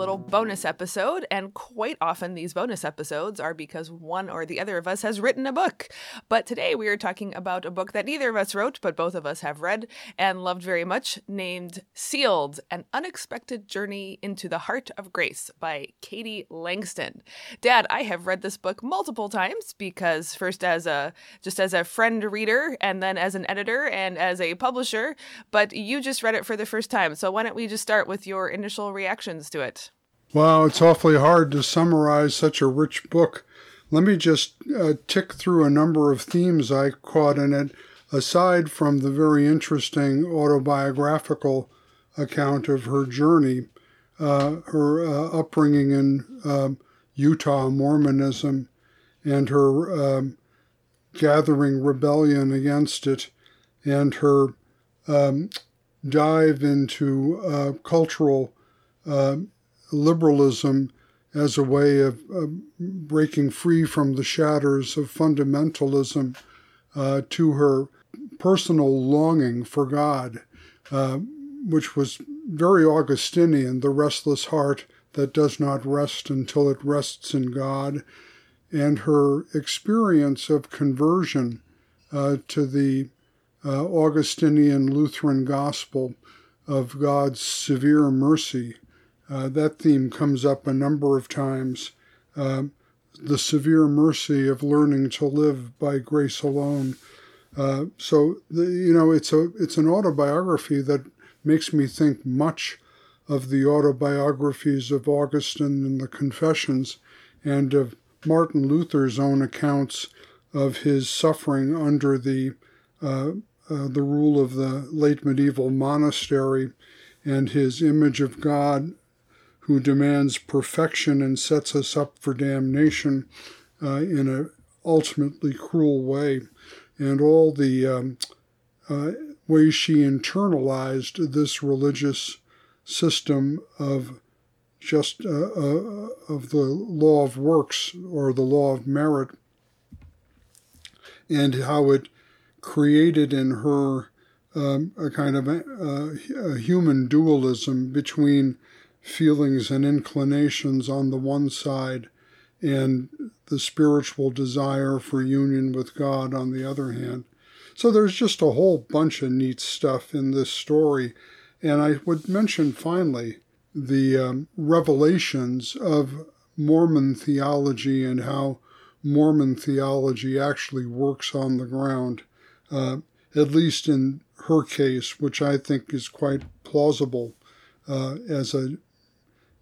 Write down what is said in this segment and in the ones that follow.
little bonus episode. And quite often, these bonus episodes are because one or the other of us has written a book. But today, we are talking about a book that neither of us wrote, but both of us have read and loved very much, named Sealed An Unexpected Journey into the Heart of Grace by Katie Langston. Dad, I have read this book multiple times because first as a just as a friend reader and then as an editor and as a publisher, but you just read it for the first time. So why don't we just start with your initial reactions to it? Wow, it's awfully hard to summarize such a rich book. Let me just uh, tick through a number of themes I caught in it, aside from the very interesting autobiographical account of her journey, uh, her uh, upbringing in um, Utah Mormonism, and her um, gathering rebellion against it, and her um, dive into uh, cultural uh, liberalism as a way of uh, breaking free from the shatters of fundamentalism uh, to her personal longing for God, uh, which was very Augustinian, the restless heart that does not rest until it rests in God, and her experience of conversion uh, to the uh, Augustinian Lutheran gospel of God's severe mercy. Uh, that theme comes up a number of times. Uh, the severe mercy of learning to live by grace alone. Uh, so the, you know, it's a it's an autobiography that makes me think much of the autobiographies of Augustine and the Confessions, and of Martin Luther's own accounts of his suffering under the uh, uh, the rule of the late medieval monastery and his image of God, who demands perfection and sets us up for damnation uh, in an ultimately cruel way, and all the um, uh, ways she internalized this religious system of just uh, uh, of the law of works or the law of merit, and how it created in her um, a kind of a, a, human dualism between feelings and inclinations on the one side and the spiritual desire for union with God on the other hand. So there's just a whole bunch of neat stuff in this story. And I would mention finally the um, revelations of Mormon theology and how Mormon theology actually works on the ground uh, at least in her case, which I think is quite plausible uh, as a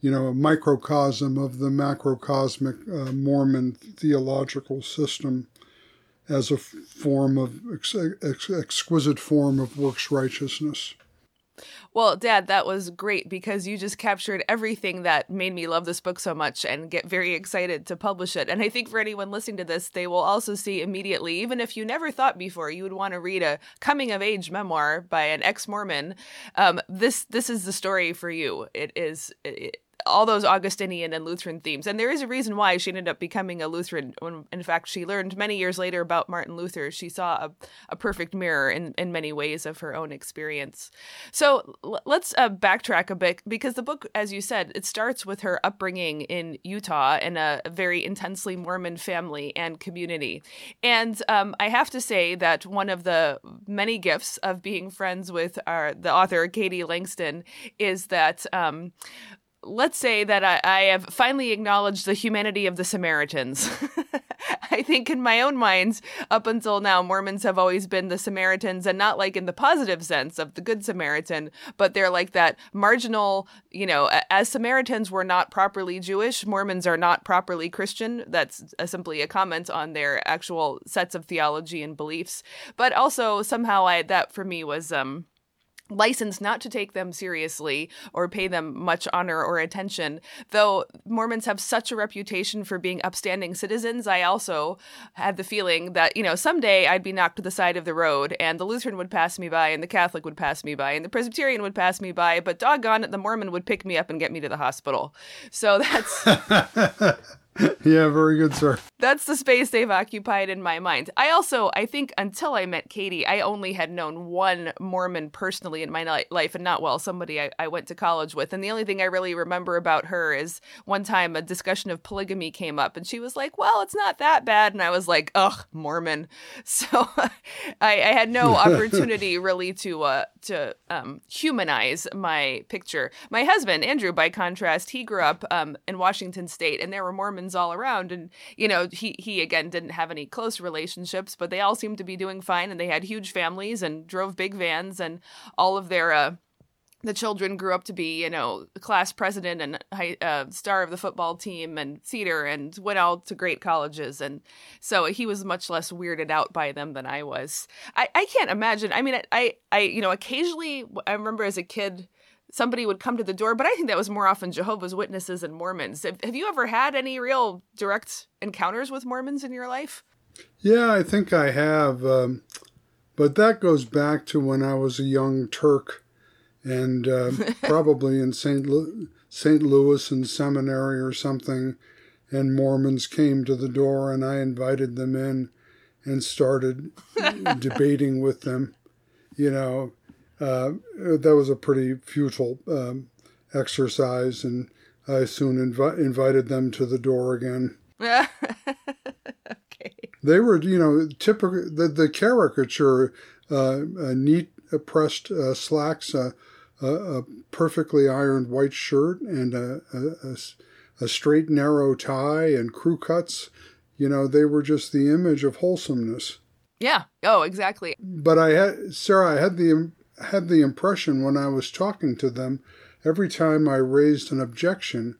you know a microcosm of the macrocosmic uh, Mormon theological system as a form of ex- ex- exquisite form of works righteousness. Well, Dad, that was great because you just captured everything that made me love this book so much and get very excited to publish it. And I think for anyone listening to this, they will also see immediately, even if you never thought before you would want to read a coming of age memoir by an ex Mormon, um, this this is the story for you. It is. It, all those Augustinian and Lutheran themes. And there is a reason why she ended up becoming a Lutheran. When, in fact, she learned many years later about Martin Luther. She saw a, a perfect mirror in, in many ways of her own experience. So l- let's uh, backtrack a bit because the book, as you said, it starts with her upbringing in Utah in a, very intensely Mormon family and community. And um, I have to say that one of the many gifts of being friends with our, the author, Katie Langston, is that um, let's say that I, I, have finally acknowledged the humanity of the Samaritans. I think in my own mind, up until now, Mormons have always been the Samaritans, and not like in the positive sense of the Good Samaritan, but they're like that marginal, you know, as Samaritans were not properly Jewish, Mormons are not properly Christian. That's simply a comment on their actual sets of theology and beliefs. But also, somehow, I that for me was, um, licensed not to take them seriously or pay them much honor or attention. Though Mormons have such a reputation for being upstanding citizens, I also had the feeling that, you know, someday I'd be knocked to the side of the road and the Lutheran would pass me by and the Catholic would pass me by and the Presbyterian would pass me by, but doggone it, the Mormon would pick me up and get me to the hospital. So that's yeah, very good, sir. That's the space they've occupied in my mind. I also, I think until I met Katie, I only had known one Mormon personally in my life, and not well, somebody I, I went to college with. And the only thing I really remember about her is one time a discussion of polygamy came up, and she was like, Well, it's not that bad. And I was like, Ugh, Mormon. So I, I, had no opportunity really to, uh, to um, humanize my picture. My husband, Andrew, by contrast, he grew up um, in Washington State, and there were Mormons all around. And, you know, he, he again didn't have any close relationships, but they all seemed to be doing fine and they had huge families and drove big vans and all of their uh, the children grew up to be, you know, class president and uh, star of the football team and theater and went out to great colleges. And so he was much less weirded out by them than I was. I, I can't imagine. I mean, I, I, you know, occasionally I remember as a kid, somebody would come to the door, but I think that was more often Jehovah's Witnesses and Mormons. Have, you ever had any real direct encounters with Mormons in your life? Yeah, I think I have. Um, but that goes back to when I was a young Turk and uh, probably in St. Lu- St. Louis in seminary or something. And Mormons came to the door, and I invited them in and started debating with them. You know, uh, that was a pretty futile um, exercise, and I soon invi- invited them to the door again. okay. They were, you know, typical the the caricature, uh, neat pressed uh, slacks, uh, a, a, perfectly ironed white shirt, and a, a, a straight narrow tie and crew cuts. You know, they were just the image of wholesomeness. Yeah. Oh, exactly. But I had Sarah. I had the had the impression when I was talking to them, every time I raised an objection,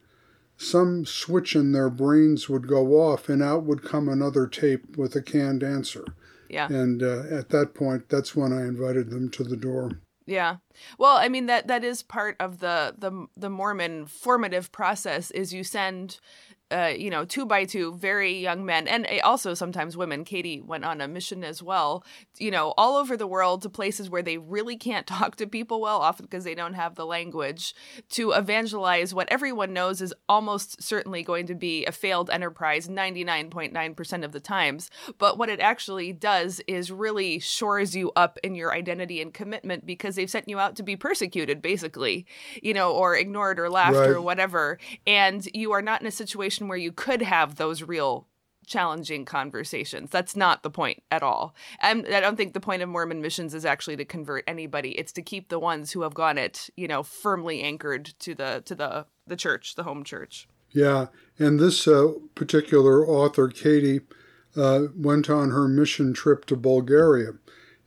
some switch in their brains would go off, and out would come another tape with a canned answer. Yeah. And uh, at that point, that's when I invited them to the door. Yeah. Well, I mean that that is part of the the the Mormon formative process is you send uh, you know, two by two, very young men, and eh, also sometimes women. Katie went on a mission as well, you know, all over the world to places where they really can't talk to people well, often because they don't have the language, to evangelize what everyone knows is almost certainly going to be a failed enterprise 99.9% of the times. But what it actually does is really shores you up in your identity and commitment because they've sent you out to be persecuted, basically, you know, or ignored or laughed right. or whatever. And you are not in a situation situation where you could have those real challenging conversations. That's not the point at all. And I don't think the point of Mormon missions is actually to convert anybody. It's to keep the ones who have gone it, you know, firmly anchored to the to the the church, the home church. Yeah, and this uh, particular author, Katie, uh, went on her mission trip to Bulgaria,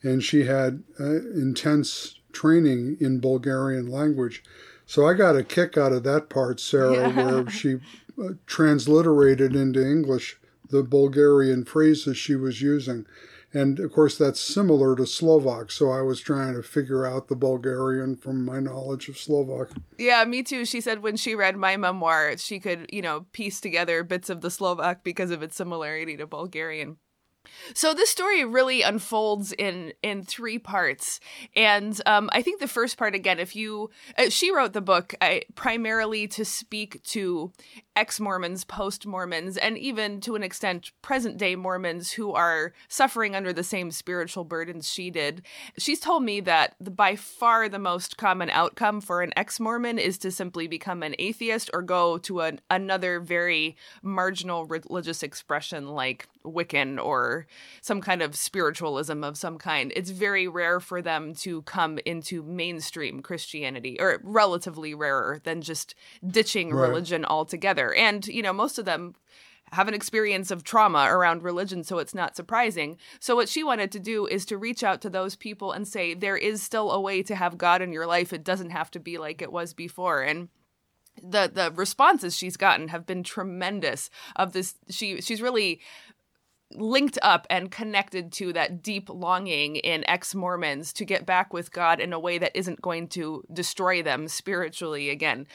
and she had uh, intense training in Bulgarian language. So I got a kick out of that part, Sarah, yeah. where she uh, transliterated into English the Bulgarian phrases she was using. And of course, that's similar to Slovak. So I was trying to figure out the Bulgarian from my knowledge of Slovak. Yeah, me too. She said when she read my memoir, she could, you know, piece together bits of the Slovak because of its similarity to Bulgarian. So this story really unfolds in in three parts, and um, I think the first part again, if you uh, she wrote the book uh, primarily to speak to ex Mormons, post Mormons, and even to an extent present day Mormons who are suffering under the same spiritual burdens she did. She's told me that the, by far the most common outcome for an ex Mormon is to simply become an atheist or go to an, another very marginal religious expression like Wiccan or some kind of spiritualism of some kind. It's very rare for them to come into mainstream Christianity, or relatively rarer than just ditching right. religion altogether. And, you know, most of them have an experience of trauma around religion, so it's not surprising. So, what she wanted to do is to reach out to those people and say, there is still a way to have God in your life. It doesn't have to be like it was before. And the the responses she's gotten have been tremendous of this she she's really linked up and connected to that deep longing in ex Mormons to get back with God in a way that isn't going to destroy them spiritually again.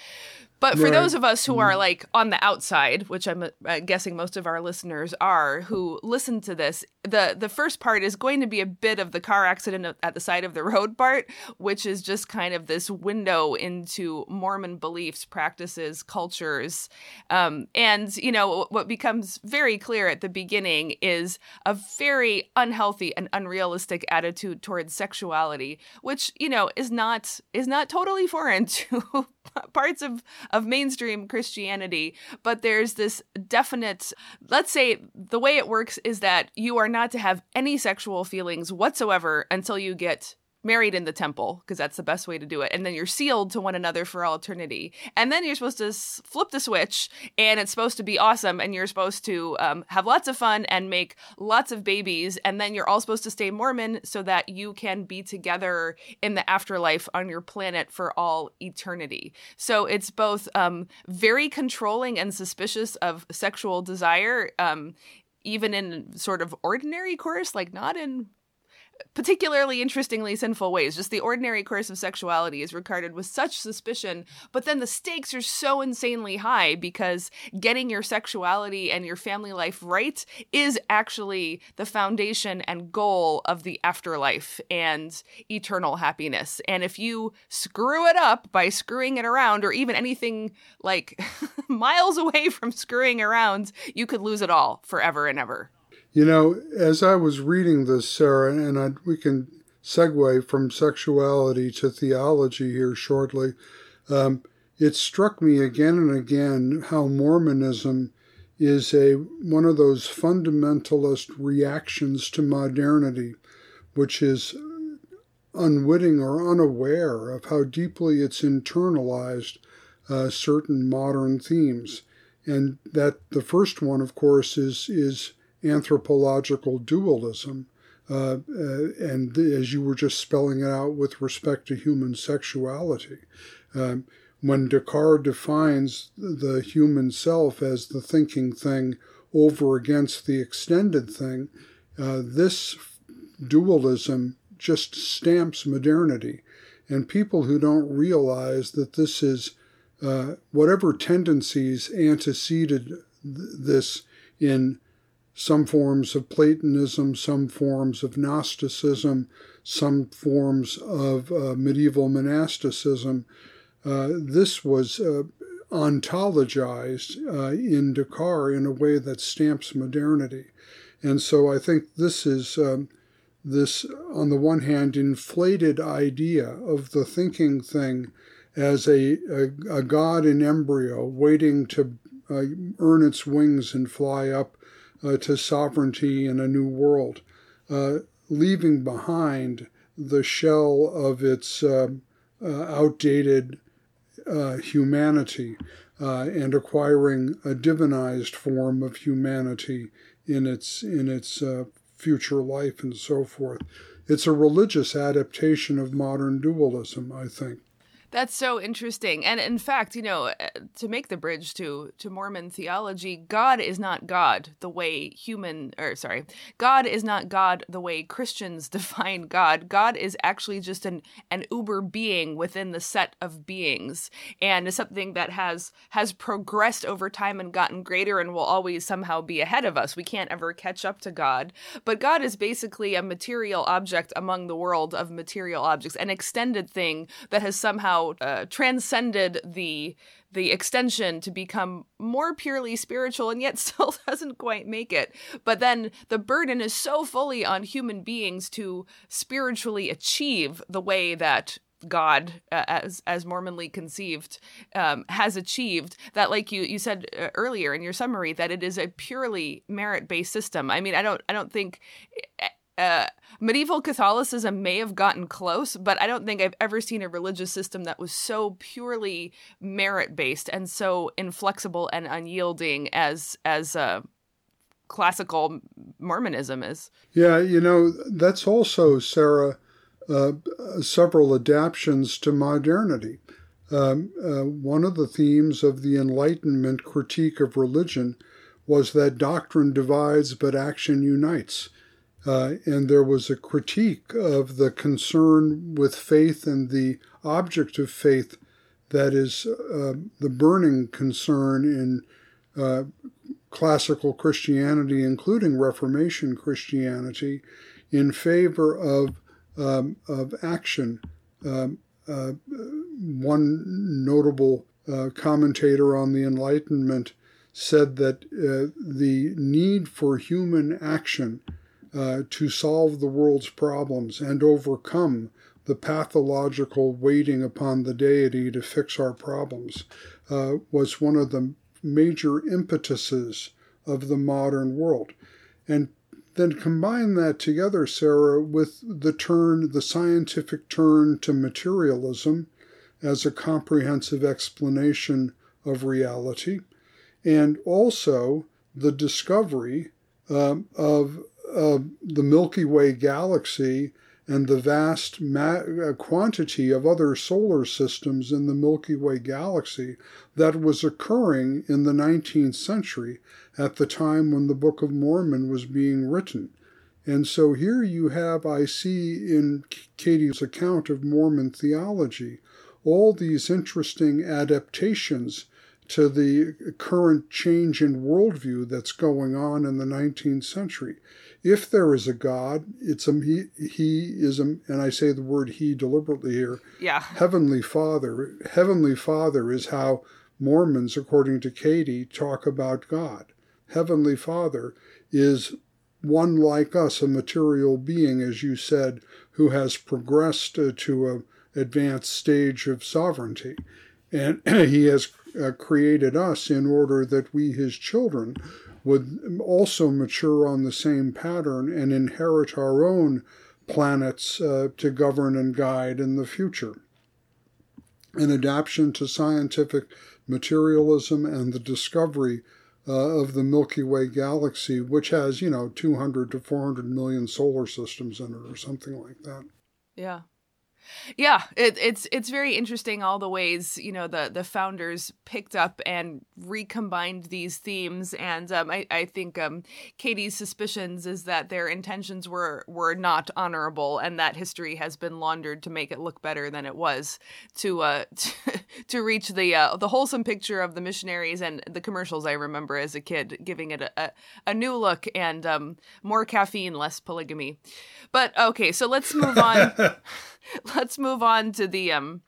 But for right. those of us who are mm-hmm. like on the outside, which I'm uh, guessing most of our listeners are, who listen to this, the the first part is going to be a bit of the car accident at the side of the road part, which is just kind of this window into Mormon beliefs, practices, cultures, um, and you know what becomes very clear at the beginning is a very unhealthy and unrealistic attitude towards sexuality, which you know is not is not totally foreign to parts of of mainstream Christianity, but there's this definite let's say the way it works is that you are not to have any sexual feelings whatsoever until you get married in the temple because that's the best way to do it. And then you're sealed to one another for all eternity. And then you're supposed to s- flip the switch and it's supposed to be awesome and you're supposed to um, have lots of fun and make lots of babies. And then you're all supposed to stay mormon so that you can be together in the afterlife on your planet for all eternity. So it's both um, very controlling and suspicious of sexual desire um, even in sort of ordinary course, like not in particularly interestingly sinful ways. Just the ordinary course of sexuality is regarded with such suspicion, but then the stakes are so insanely high because getting your sexuality and your family life right is actually the foundation and goal of the afterlife and eternal happiness. And if you screw it up by screwing it around or even anything like miles away from screwing around, you could lose it all forever and ever. You know, as I was reading this, Sarah, and I, we can segue from sexuality to theology here shortly, um, it struck me again and again how Mormonism is a one of those fundamentalist reactions to modernity, which is unwitting or unaware of how deeply it's internalized uh, certain modern themes. And that the first one, of course, is is anthropological dualism. Uh, uh, and as you were just spelling it out with respect to human sexuality. Um, when Descartes defines the human self as the thinking thing over against the extended thing, uh, this dualism just stamps modernity. And people who don't realize that this is uh, whatever tendencies anteceded th- this in some forms of Platonism, some forms of Gnosticism, some forms of uh, medieval monasticism. Uh, this was uh, ontologized uh, in Descartes in a way that stamps modernity. And so I think this is um, this, on the one hand, inflated idea of the thinking thing as a, a, a god in embryo waiting to uh, earn its wings and fly up uh, to sovereignty in a new world, uh, leaving behind the shell of its uh, uh outdated uh, humanity uh, and acquiring a divinized form of humanity in its in its future life and so forth. It's a religious adaptation of modern dualism, I think. That's so interesting. And in fact, you know, uh, to make the bridge to to Mormon theology, God is not God the way human or sorry, God is not God the way Christians define God. God is actually just an an uber being within the set of beings and is something that has has progressed over time and gotten greater and will always somehow be ahead of us. We can't ever catch up to God. But God is basically a material object among the world of material objects, an extended thing that has somehow uh, transcended the the extension to become more purely spiritual and yet still doesn't quite make it. But then the burden is so fully on human beings to spiritually achieve the way that God, uh, as as Mormonly conceived, um, has achieved that. Like you you said uh, earlier in your summary, that it is a purely merit based system. I mean, I don't I don't think uh, medieval Catholicism may have gotten close, but I don't think I've ever seen a religious system that was so purely merit based and so inflexible and unyielding as as uh, classical Mormonism is. Yeah, you know that's also Sarah uh, several adaptations to modernity. Um, uh, one of the themes of the Enlightenment critique of religion was that doctrine divides but action unites. Uh, and there was a critique of the concern with faith and the object of faith that is uh, the burning concern in uh, classical Christianity, including Reformation Christianity, in favor of um, of action. Um, uh, one notable uh, commentator on the Enlightenment said that uh, the need for human action uh, to solve the world's problems and overcome the pathological waiting upon the deity to fix our problems uh, was one of the major impetuses of the modern world. And then combine that together, Sarah, with the turn, the scientific turn to materialism as a comprehensive explanation of reality, and also the discovery um, of uh, the Milky Way galaxy and the vast ma- uh, quantity of other solar systems in the Milky Way galaxy that was occurring in the 19th century at the time when the Book of Mormon was being written. And so here you have, I see in Katie's account of Mormon theology, all these interesting adaptations to the current change in worldview that's going on in the 19th century if there is a God, it's a he, he is a, and I say the word he deliberately here. Yeah. Heavenly Father. Heavenly Father is how Mormons, according to Katie, talk about God. Heavenly Father is one like us, a material being, as you said, who has progressed to a advanced stage of sovereignty, and he has uh, created us in order that we, his children, would also mature on the same pattern and inherit our own planets uh, to govern and guide in the future. An adaptation to scientific materialism and the discovery uh, of the Milky Way galaxy, which has, you know, 200 to 400 million solar systems in it or something like that. Yeah. Yeah, it, it's it's very interesting all the ways you know the the founders picked up and recombined these themes, and um, I I think um, Katie's suspicions is that their intentions were were not honorable, and that history has been laundered to make it look better than it was to uh to, to reach the uh, the wholesome picture of the missionaries and the commercials I remember as a kid, giving it a a, a new look and um, more caffeine, less polygamy. But okay, so let's move on. let's move on to the um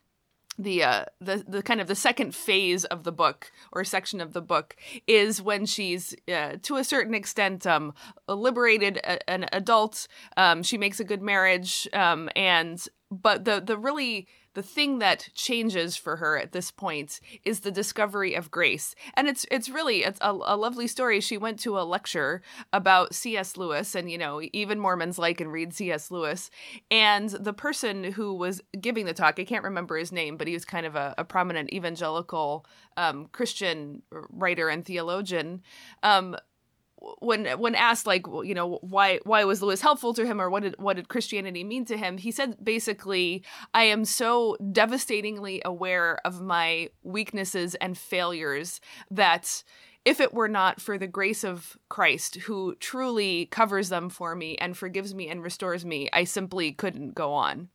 the uh the the kind of the second phase of the book or section of the book is when she's uh, to a certain extent um liberated a, an adult. Um she makes a good marriage um and but the the really the thing that changes for her at this point is the discovery of grace. And it's it's really it's a, a lovely story. She went to a lecture about cs lewis and you know even mormons like and read cs lewis. And the person who was giving the talk i can't remember his name but he was kind of a, a prominent evangelical um, christian writer and theologian um, when when asked like you know why why was Lewis helpful to him or what did what did Christianity mean to him he said basically I am so devastatingly aware of my weaknesses and failures that if it were not for the grace of Christ, who truly covers them for me and forgives me and restores me, I simply couldn't go on.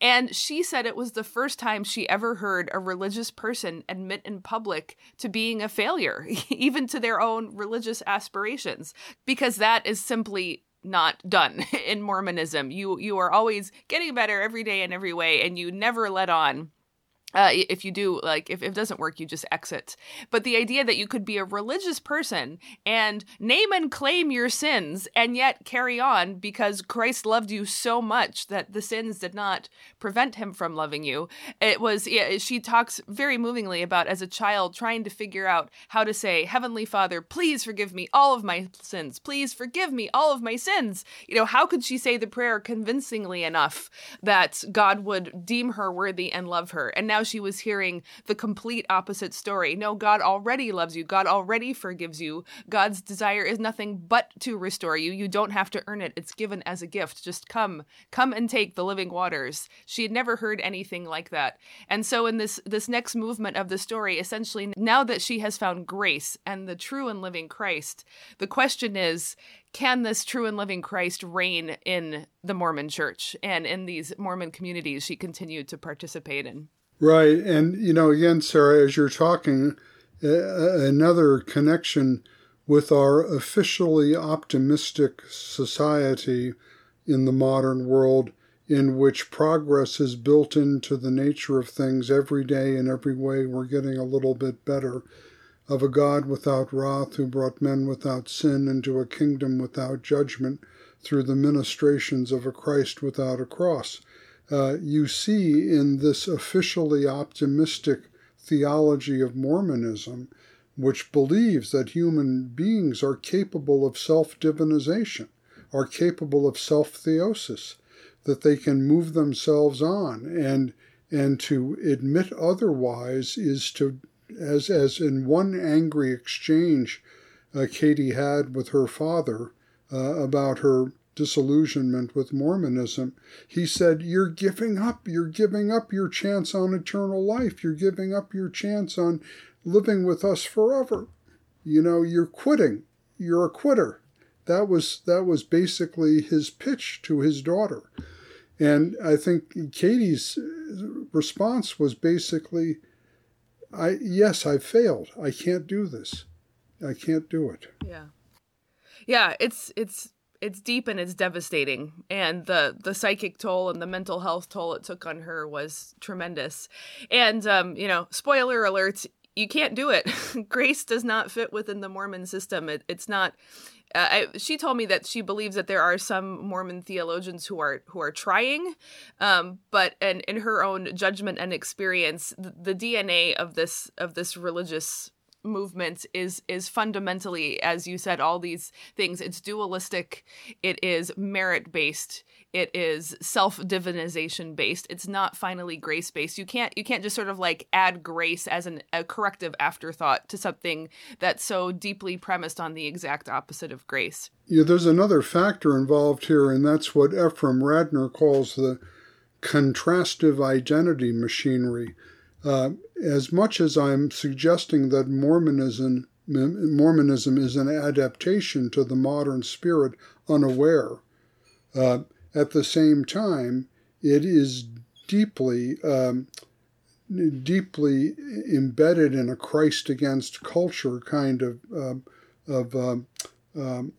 And she said it was the first time she ever heard a religious person admit in public to being a failure, even to their own religious aspirations, because that is simply not done in Mormonism. You you are always getting better every day in every way and you never let on uh, if you do like if, if it doesn't work you just exit. But the idea that you could be a religious person and name and claim your sins and yet carry on because christ loved you so much that the sins did not prevent him from loving you it was yeah, she talks very movingly about as a child trying to figure out how to say heavenly father please forgive me all of my sins. Please forgive me all of my sins. You know how could she say the prayer convincingly enough that god would deem her worthy and love her? And now now she was hearing the complete opposite story. No, God already loves you. God already forgives you. God's desire is nothing but to restore you. You don't have to earn it. It's given as a gift. Just come, come and take the living waters. She had never heard anything like that. And so in this this next movement of the story, essentially now that she has found grace and the true and living Christ, the question is can this true and living Christ reign in the Mormon church and in these Mormon communities she continued to participate in? Right. And, you know, again, Sarah, as you're talking, another connection with our officially optimistic society in the modern world in which progress is built into the nature of things every day in every way we're getting a little bit better of a god without wrath who brought men without sin into a kingdom without judgment through the ministrations of a christ without a cross uh, you see in this officially optimistic theology of mormonism which believes that human beings are capable of self divinization are capable of self theosis that they can move themselves on and and to admit otherwise is to as as in one angry exchange uh, Katie had with her father uh, about her disillusionment with Mormonism, he said, You're giving up. You're giving up your chance on eternal life. You're giving up your chance on living with us forever. You know, you're quitting. You're a quitter. That was that was basically his pitch to his daughter. And I think Katie's response was basically, I yes, I failed. I can't do this. I can't do it. Yeah. Yeah, it's it's it's deep and it's devastating and the the psychic toll and the mental health toll it took on her was tremendous. And um, you know, spoiler alert, you can't do it. Grace does not fit within the Mormon system. It, it's not uh, I, she told me that she believes that there are some Mormon theologians who are who are trying, um, but and in her own judgment and experience, the, the DNA of this of this religious movement is is fundamentally as you said all these things. It's dualistic. It is merit based it is self divinization based it's not finally grace based you can't you can't just sort of like add grace as an, a corrective afterthought to something that's so deeply premised on the exact opposite of grace. Yeah there's another factor involved here and that's what ephraim radner calls the contrastive identity machinery uh, as much as I'm suggesting that Mormonism, Mormonism is an adaptation to the modern spirit unaware, uh, at the same time, it is deeply, um, deeply embedded in a Christ against culture kind of, of um, um,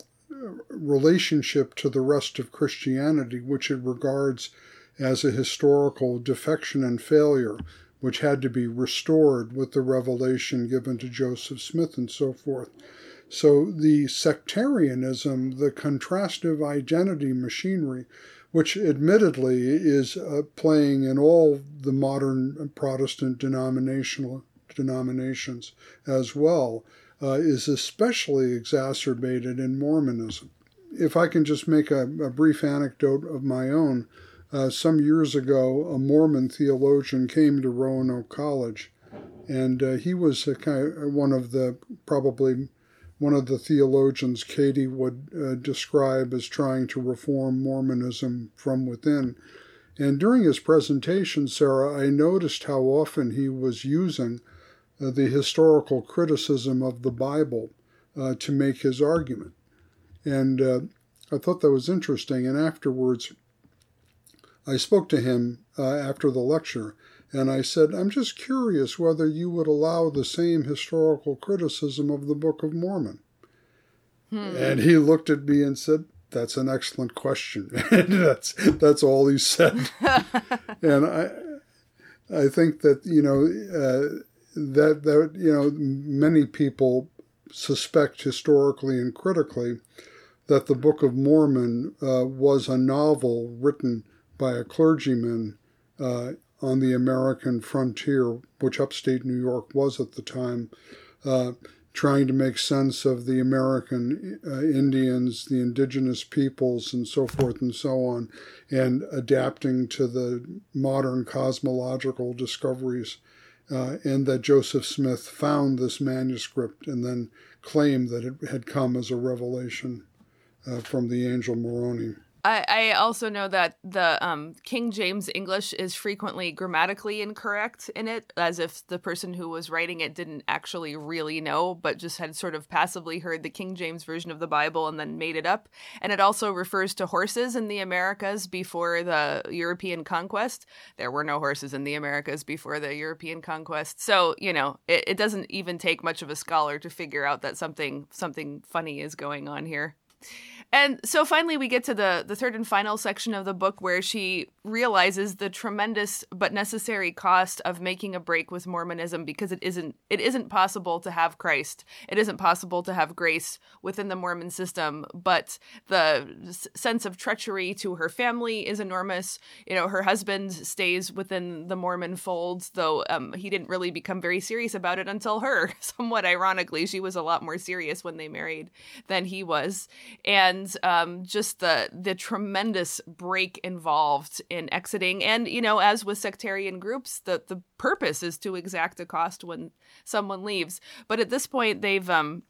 relationship to the rest of Christianity, which it regards as a historical defection and failure which had to be restored with the revelation given to Joseph Smith and so forth. So the sectarianism, the contrastive identity machinery, which admittedly is uh, playing in all the modern Protestant denominational denominations as well, uh, is especially exacerbated in Mormonism. If I can just make a, a brief anecdote of my own, uh, some years ago, a Mormon theologian came to Roanoke College, and uh, he was kind of one of the probably one of the theologians Katie would uh, describe as trying to reform Mormonism from within. And during his presentation, Sarah, I noticed how often he was using uh, the historical criticism of the Bible uh, to make his argument. And uh, I thought that was interesting. And afterwards, I spoke to him uh, after the lecture and I said, I'm just curious whether you would allow the same historical criticism of the Book of Mormon. Hmm. And he looked at me and said, That's an excellent question. that's that's all he said. and I I think that, you know, uh, that that you know, many people suspect historically and critically that the Book of Mormon uh, was a novel written by a clergyman uh, on the American frontier, which upstate New York was at the time, uh, trying to make sense of the American uh, Indians, the indigenous peoples, and so forth and so on, and adapting to the modern cosmological discoveries. Uh, and that Joseph Smith found this manuscript and then claimed that it had come as a revelation uh, from the angel Moroni. I, I also know that the um, King James English is frequently grammatically incorrect in it, as if the person who was writing it didn't actually really know, but just had sort of passively heard the King James version of the Bible and then made it up. And it also refers to horses in the Americas before the European conquest. There were no horses in the Americas before the European conquest, so you know it, it doesn't even take much of a scholar to figure out that something something funny is going on here. And so finally we get to the the third and final section of the book where she realizes the tremendous but necessary cost of making a break with Mormonism because it isn't it isn't possible to have Christ. It isn't possible to have grace within the Mormon system, but the sense of treachery to her family is enormous. You know, her husband stays within the Mormon fold, though um, he didn't really become very serious about it until her. Somewhat ironically, she was a lot more serious when they married than he was. And um, just the the tremendous break involved in exiting. And you know, as with sectarian groups, the the purpose is to exact a cost when someone leaves. But at this point, they've um,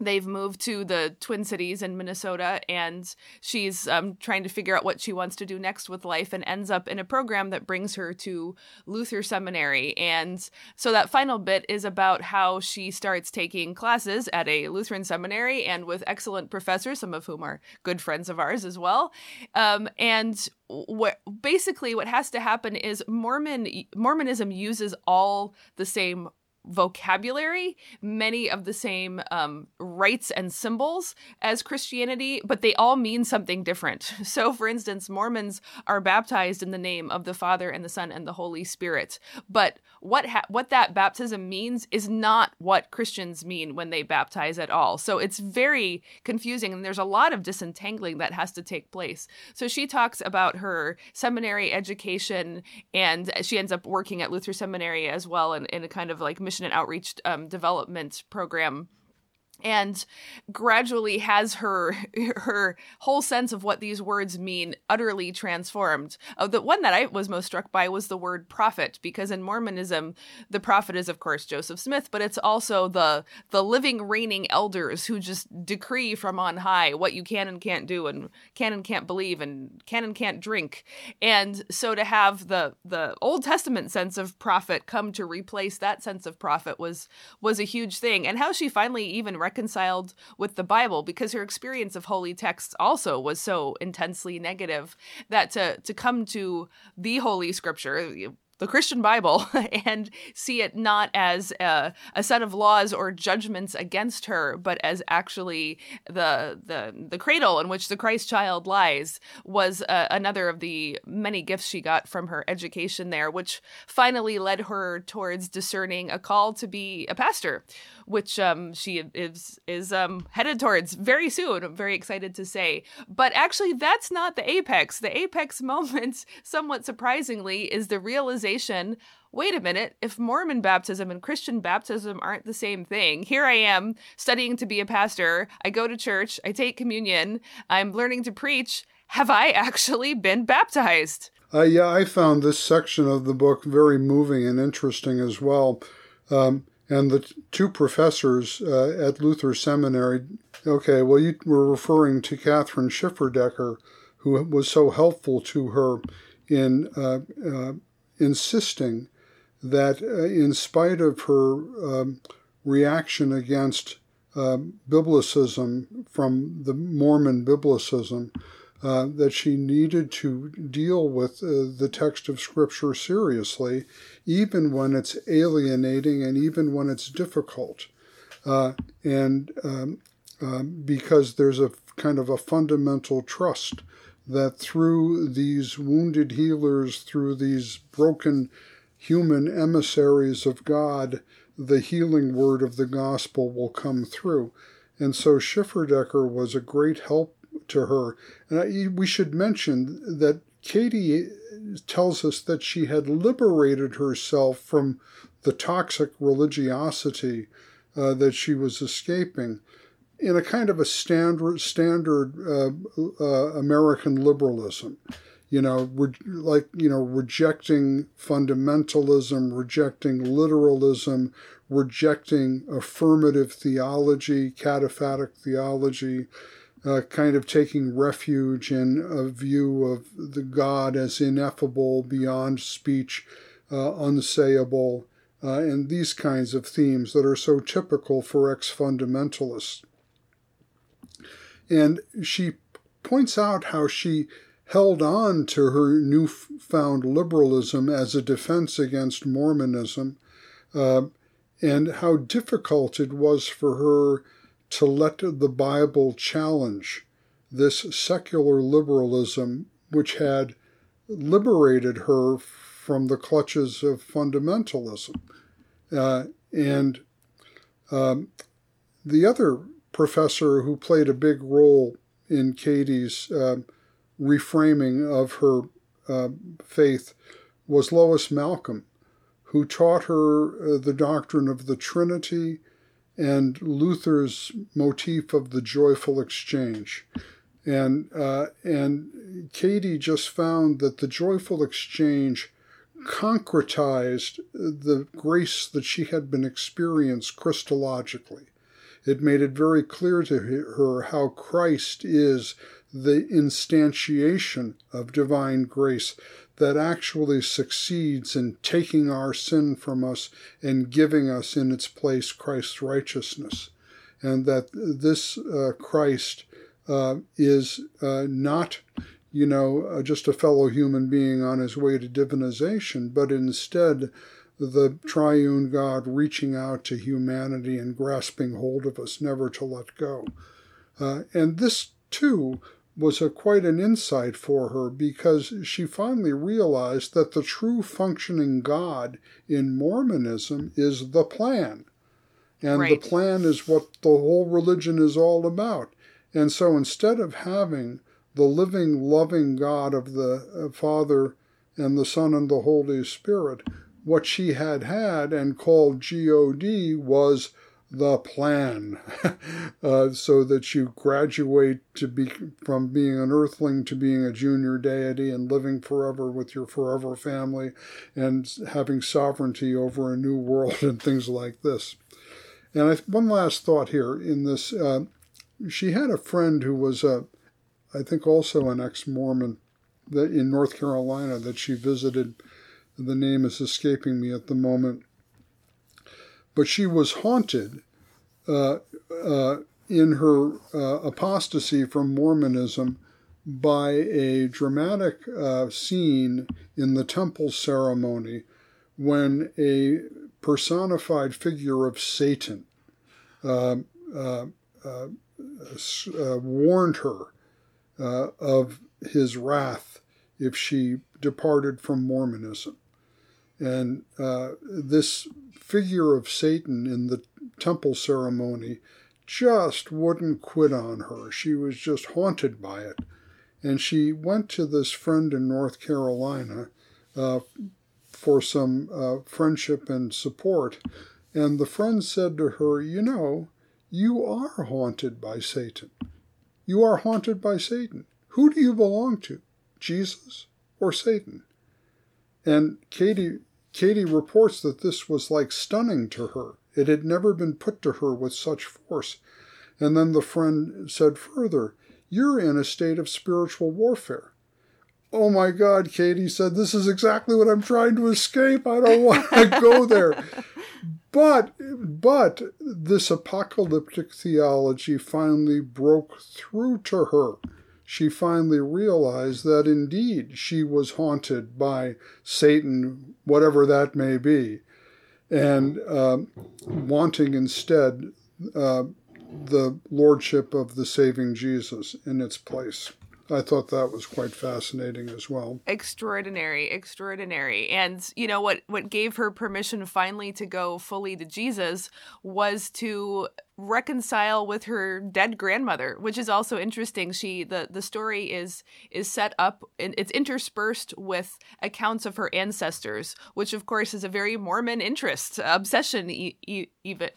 they've moved to the Twin Cities in Minnesota, and she's um, trying to figure out what she wants to do next with life, and ends up in a program that brings her to Luther Seminary. And so that final bit is about how she starts taking classes at a Lutheran seminary and with excellent professors, some of whom are good friends of ours as well. Um, and what basically what has to happen is Mormon Mormonism uses all the same vocabulary, many of the same um, rites and symbols as Christianity, but they all mean something different. So, for instance, Mormons are baptized in the name of the Father and the Son and the Holy Spirit. But what ha- what that baptism means is not what Christians mean when they baptize at all. So it's very confusing, and there's a lot of disentangling that has to take place. So she talks about her seminary education, and she ends up working at Luther Seminary as well, in, in a kind of like mission and outreach um, development program and gradually has her her whole sense of what these words mean utterly transformed. Uh, the one that I was most struck by was the word prophet, because in Mormonism, the prophet is of course Joseph Smith, but it's also the the living reigning elders who just decree from on high what you can and can't do, and can and can't believe, and can and can't drink. And so to have the the Old Testament sense of prophet come to replace that sense of prophet was was a huge thing. And how she finally even reconciled with the Bible because her experience of holy texts also was so intensely negative that to to come to the holy scripture the Christian Bible and see it not as a, a, set of laws or judgments against her, but as actually the the the cradle in which the Christ child lies was uh, another of the many gifts she got from her education there, which finally led her towards discerning a call to be a pastor, which um, she is is um, headed towards very soon. I'm very excited to say, but actually that's not the apex. The apex moment, somewhat surprisingly, is the realization wait a minute, if Mormon baptism and Christian baptism aren't the same thing, here I am studying to be a pastor. I go to church, I take communion, I'm learning to preach. Have I actually been baptized? Uh, yeah, I found this section of the book very moving and interesting as well. Um, and the two professors uh, at Luther Seminary, okay, well, you were referring to Kathryn Schifferdecker, who was so helpful to her in uh, uh insisting that, uh, in spite of her um, reaction against uh, biblicism from the Mormon biblicism, uh, that she needed to deal with uh, the text of Scripture seriously, even when it's alienating and even when it's difficult. Uh, and um, um, because there's a kind of a fundamental trust that through these wounded healers, through these broken human emissaries of God, the healing word of the gospel will come through. And so Schifferdecker was a great help to her. And I, we should mention that Katie tells us that she had liberated herself from the toxic religiosity uh, that she was escaping in a kind of a standard standard uh, uh, American liberalism. You know, re- like you know, rejecting fundamentalism, rejecting literalism, rejecting affirmative theology, cataphatic theology, uh, kind of taking refuge in a view of the God as ineffable, beyond speech, uh, unsayable, uh, and these kinds of themes that are so typical for ex fundamentalists. And she points out how she held on to her newfound liberalism as a defense against Mormonism, uh, and how difficult it was for her to let the Bible challenge this secular liberalism which had liberated her from the clutches of fundamentalism. Uh, and um, the other professor who played a big role in Katie's uh, reframing of her uh, faith was Lois Malcolm, who taught her uh, the doctrine of the Trinity and Luther's motif of the joyful exchange. And, uh, and Katie just found that the joyful exchange concretized the grace that she had been experienced Christologically. It made it very clear to her how Christ is the instantiation of divine grace that actually succeeds in taking our sin from us and giving us in its place Christ's righteousness. And that this uh, Christ uh, is uh, not, you know, uh, just a fellow human being on his way to divinization, but instead the triune God reaching out to humanity and grasping hold of us, never to let go. Uh, and this, too, was a, quite an insight for her because she finally realized that the true functioning God in Mormonism is the plan. And right. the plan is what the whole religion is all about. And so instead of having the living, loving God of the uh, Father and the Son and the Holy Spirit, what she had had and called God was the plan uh, so that you graduate to be from being an earthling to being a junior deity and living forever with your forever family and having sovereignty over a new world and things like this. And I, one last thought here in this uh, she had a friend who was a i think also an ex-mormon that in north carolina that she visited. The name is escaping me at the moment but she was haunted uh, uh, in her uh, apostasy from Mormonism by a dramatic uh, scene in the temple ceremony when a personified figure of Satan uh, uh, warned her of his wrath if she departed from Mormonism. And this figure of Satan in the temple ceremony just wouldn't quit on her. She was just haunted by it. And she went to this friend in North Carolina uh, for some uh, friendship and support. And the friend said to her, You know, you are haunted by Satan. You are haunted by Satan. Who do you belong to, Jesus or Satan? And Katie, Katie reports that this was like stunning to her. It had never been put to her with such force. And then the friend said further, You're in a state of spiritual warfare. Oh my God, Katie said, This is exactly what I'm trying to escape. I don't want to go there. But, but this apocalyptic theology finally broke through to her. She finally realized that indeed she was haunted by Satan, whatever that may be and uh, wanting instead uh, the lordship of the saving Jesus in its place. I thought that was quite fascinating as well. Extraordinary, extraordinary. And you know what what gave her permission finally to go fully to Jesus was to reconcile with her dead grandmother, which is also interesting. She the the story is is set up and it's interspersed with accounts of her ancestors, which of course is a very Mormon interest, obsession even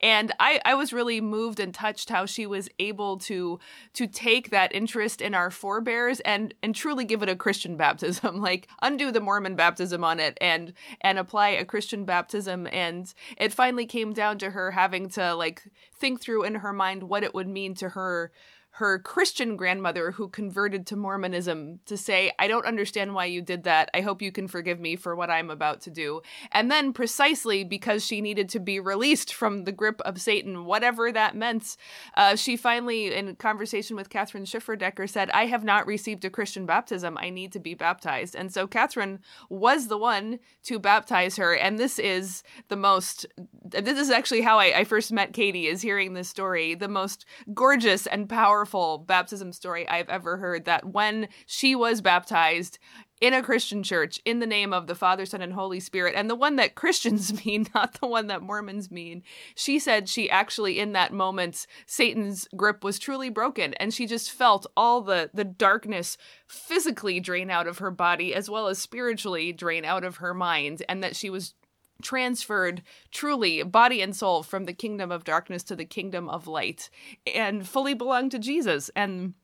and I, I was really moved and touched how she was able to to take that interest in our forebears and and truly give it a christian baptism like undo the mormon baptism on it and and apply a christian baptism. And it finally came down to her having to like think through in her mind what it would mean to her her Christian grandmother who converted to Mormonism to say, I don't understand why you did that. I hope you can forgive me for what I'm about to do. And then, precisely because she needed to be released from the grip of Satan, whatever that meant, uh, she finally, in conversation with Catherine Schifferdecker, said, I have not received a Christian baptism. I need to be baptized. And so Catherine was the one to baptize her. And this is the most, this is actually how I, I first met Katie, is hearing this story, the most gorgeous and powerful powerful baptism story I've ever heard that when she was baptized in a Christian church in the name of the Father, Son, and Holy Spirit, and the one that Christians mean, not the one that Mormons mean. She said she actually, in that moment, Satan's grip was truly broken, and she just felt all the the darkness physically drain out of her body as well as spiritually drain out of her mind, and that she was transferred truly body and soul from the kingdom of darkness to the kingdom of light and fully belonged to Jesus and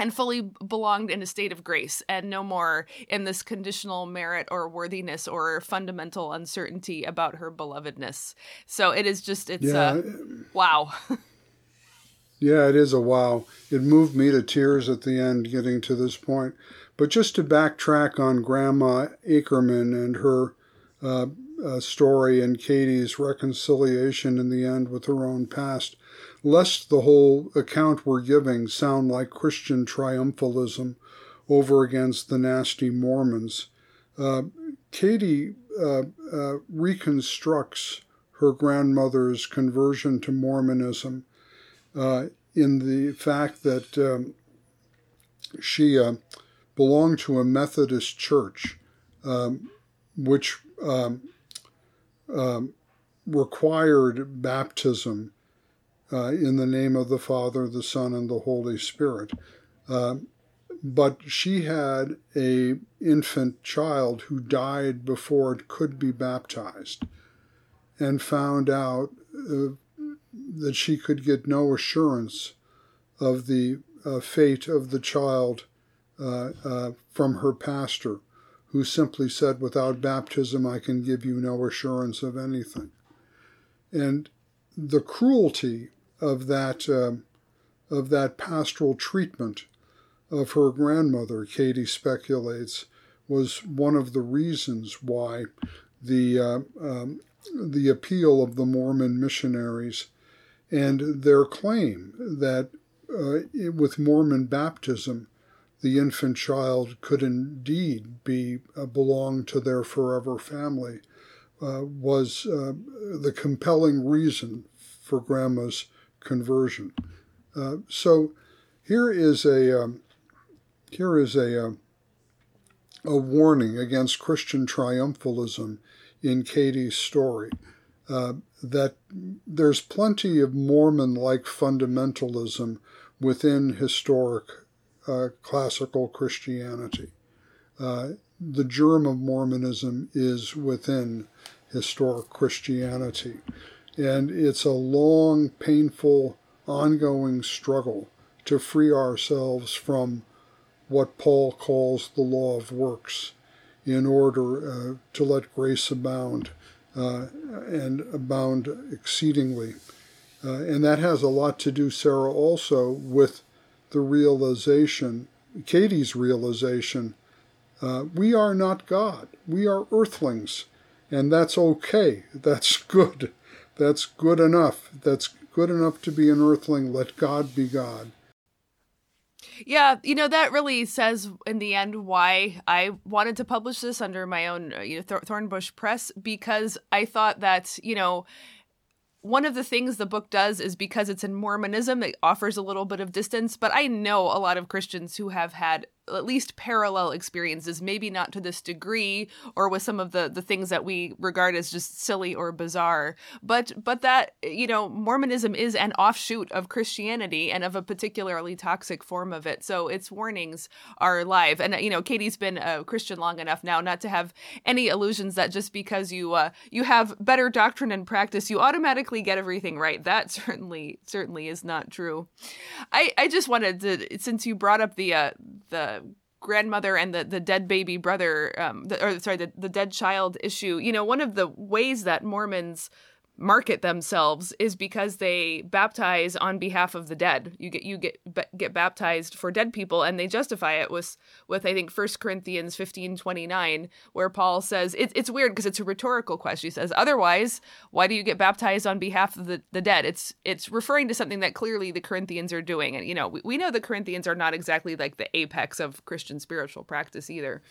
and fully belonged in a state of grace and no more in this conditional merit or worthiness or fundamental uncertainty about her belovedness. So it is just it's yeah. uh, wow. yeah, it is a wow. It moved me to tears at the end getting to this point. But just to backtrack on Grandma Akerman and her uh, uh, story and Katie's reconciliation in the end with her own past, lest the whole account we're giving sound like Christian triumphalism over against the nasty Mormons. Uh, Katie uh, uh, reconstructs her grandmother's conversion to Mormonism uh, in the fact that um, she uh, belonged to a Methodist church, um, which um, um, required baptism uh, in the name of the Father, the Son, and the Holy Spirit. Uh, but she had a infant child who died before it could be baptized, and found out uh, that she could get no assurance of the uh, fate of the child uh, uh, from her pastor who simply said, Without baptism, I can give you no assurance of anything. And the cruelty of that, uh, of that pastoral treatment of her grandmother, Katie speculates, was one of the reasons why the, uh, um, the appeal of the Mormon missionaries and their claim that uh, with Mormon baptism, the infant child could indeed be uh, belong to their forever family uh, was uh, the compelling reason for grandma's conversion. Uh, so here is a um, here is a um, a warning against Christian triumphalism in Katie's story. Uh, that there's plenty of Mormon like fundamentalism within historic uh, classical Christianity. Uh, the germ of Mormonism is within historic Christianity. And it's a long, painful, ongoing struggle to free ourselves from what Paul calls the law of works in order uh, to let grace abound uh, and abound exceedingly. Uh, and that has a lot to do, Sarah, also with the realization, Katie's realization, uh, we are not God. We are earthlings. And that's okay. That's good. That's good enough. That's good enough to be an earthling. Let God be God. Yeah, you know that really says in the end why I wanted to publish this under my own uh, you know Thornbush Press because I thought that you know one of the things the book does is because it's in Mormonism, it offers a little bit of distance. But I know a lot of Christians who have had at least parallel experiences, maybe not to this degree or with some of the the things that we regard as just silly or bizarre, but but that you know Mormonism is an offshoot of Christianity and of a particularly toxic form of it. So its warnings are live, and you know Katie's been a Christian long enough now not to have any illusions that just because you uh, you have better doctrine and practice, you automatically get everything right. That certainly certainly is not true. I I just wanted to since you brought up the uh, the grandmother and the, the dead baby brother, um, the, or sorry, the, the dead child issue, you know, one of the ways that Mormons market themselves is because they baptize on behalf of the dead. You get you get get baptized for dead people and they justify it with with I think 1 Corinthians 15:29 where Paul says it, it's weird because it's a rhetorical question. He says otherwise why do you get baptized on behalf of the, the dead? It's it's referring to something that clearly the Corinthians are doing and you know we, we know the Corinthians are not exactly like the apex of Christian spiritual practice either.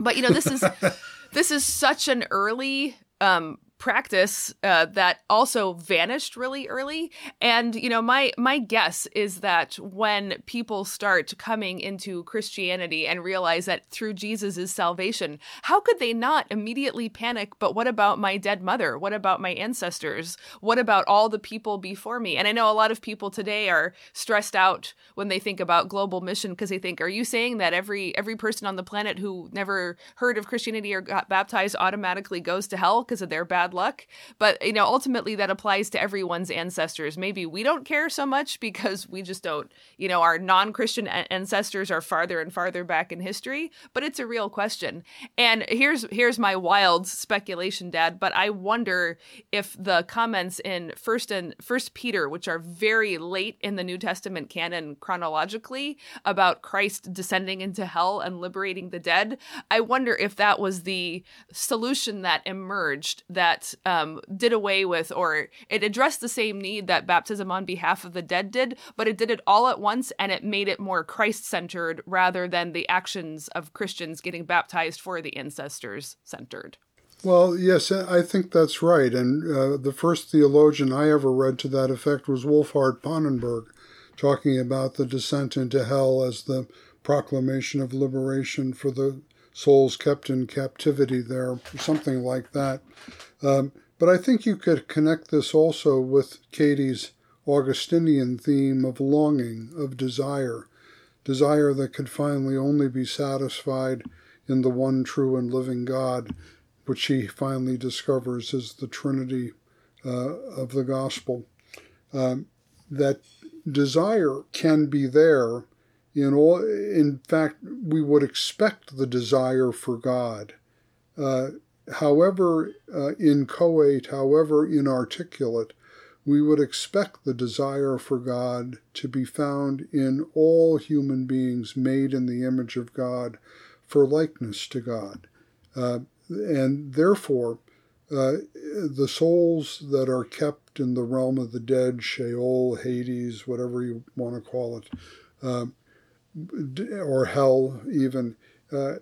But you know this is this is such an early um, practice uh, that also vanished really early. And you know my my guess is that when people start coming into christianity and realize that through jesus is salvation how could they not immediately panic but what about my dead mother? What about my ancestors? What about all the people before me? And i know a lot of people today are stressed out when they think about global mission because they think are you saying that every every person on the planet who never heard of christianity or got baptized automatically goes to hell because of their bad bad luck. But, you know, ultimately that applies to everyone's ancestors. Maybe we don't care so much because we just don't, you know, our non Christian ancestors are farther and farther back in history, but it's a real question. And here's here's my wild speculation, Dad, but I wonder if the comments in first and first Peter, which are very late in the New Testament canon chronologically, about Christ descending into hell and liberating the dead, I wonder if that was the solution that emerged that that um, did away with or it addressed the same need that baptism on behalf of the dead did, but it did it all at once and it made it more Christ centered rather than the actions of Christians getting baptized for the ancestors centered. Well, yes, I think that's right. And uh, the first theologian I ever read to that effect was Wolfhart Pannenberg, talking about the descent into hell as the proclamation of liberation for the souls kept in captivity there, something like that. Um, but I think you could connect this also with Katie's Augustinian theme of longing, of desire, desire that could finally only be satisfied in the one true and living God, which she finally discovers is the Trinity uh, of the gospel. Um, that desire can be there in all. In fact, we would expect the desire for God. Uh, however uh, inchoate, however inarticulate, we would expect the desire for God to be found in all human beings made in the image of God for likeness to God. Uh, and therefore, uh, the souls that are kept in the realm of the dead, Sheol, Hades, whatever you want to call it, uh, or hell even, uh,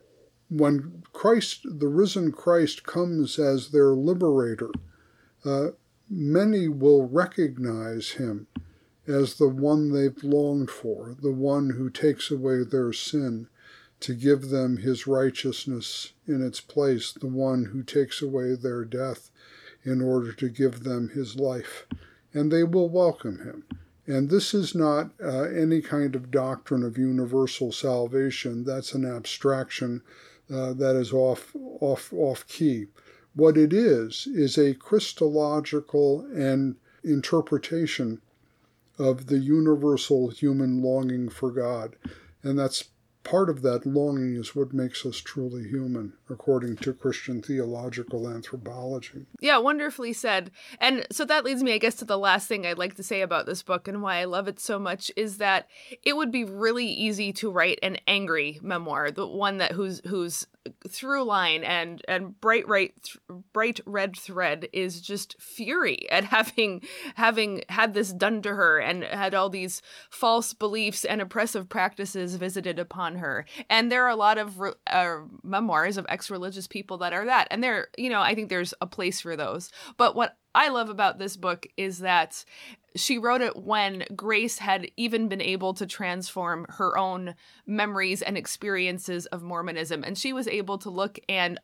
when Christ, the risen Christ, comes as their liberator, uh, many will recognize him as the one they've longed for, the one who takes away their sin to give them his righteousness in its place, the one who takes away their death in order to give them his life. And they will welcome him. And this is not uh, any kind of doctrine of universal salvation. That's an abstraction uh, that is off, off, off key. What it is, is a Christological and interpretation of the universal human longing for God. And that's part of that longing is what makes us truly human, according to Christian theological anthropology. Yeah, wonderfully said. And so that leads me, I guess, to the last thing I'd like to say about this book and why I love it so much is that it would be really easy to write an angry memoir, the one that whose whose through line and and bright right bright red thread is just fury at having having had this done to her and had all these false beliefs and oppressive practices visited upon her and there are a lot of uh, memoirs of ex-religious people that are that and there you know i think there's a place for those but what I love about this book is that she wrote it when Grace had even been able to transform her own memories and experiences of Mormonism. And she was able to look and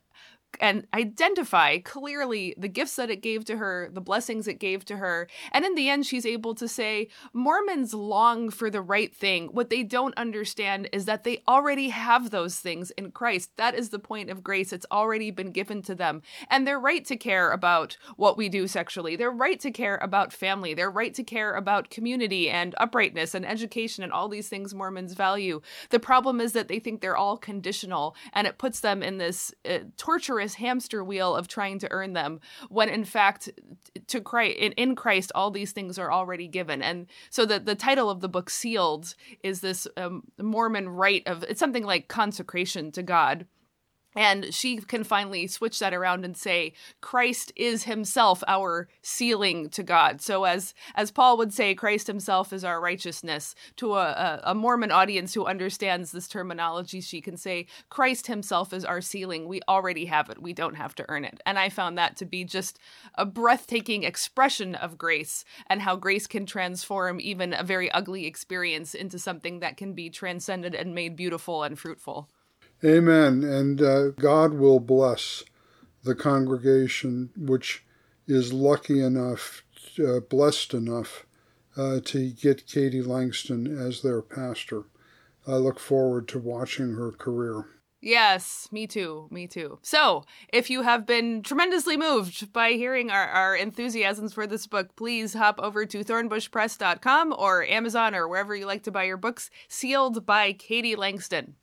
and identify clearly the gifts that it gave to her, the blessings it gave to her. And in the end, she's able to say Mormons long for the right thing. What they don't understand is that they already have those things in Christ. That is the point of grace. It's already been given to them. And they're right to care about what we do sexually. They're right to care about family. They're right to care about community and uprightness and education and all these things Mormons value. The problem is that they think they're all conditional and it puts them in this uh, torturous hamster wheel of trying to earn them when in fact to Christ in, in Christ all these things are already given. And so the the title of the book sealed is this um, Mormon rite of it's something like consecration to God and she can finally switch that around and say christ is himself our sealing to god. So as as paul would say christ himself is our righteousness. To a, a, mormon audience who understands this terminology she can say christ himself is our sealing we already have it. We don't have to earn it. And i found that to be just a breathtaking expression of grace and how grace can transform even a very ugly experience into something that can be transcended and made beautiful and fruitful Amen. And uh, God will bless the congregation which is lucky enough, uh, blessed enough uh, to get Katie Langston as their pastor. I look forward to watching her career. Yes, me too. Me too. So, if you have been tremendously moved by hearing our, our enthusiasms for this book, please hop over to thornbushpress.com or Amazon or wherever you like to buy your books, sealed by Katie Langston.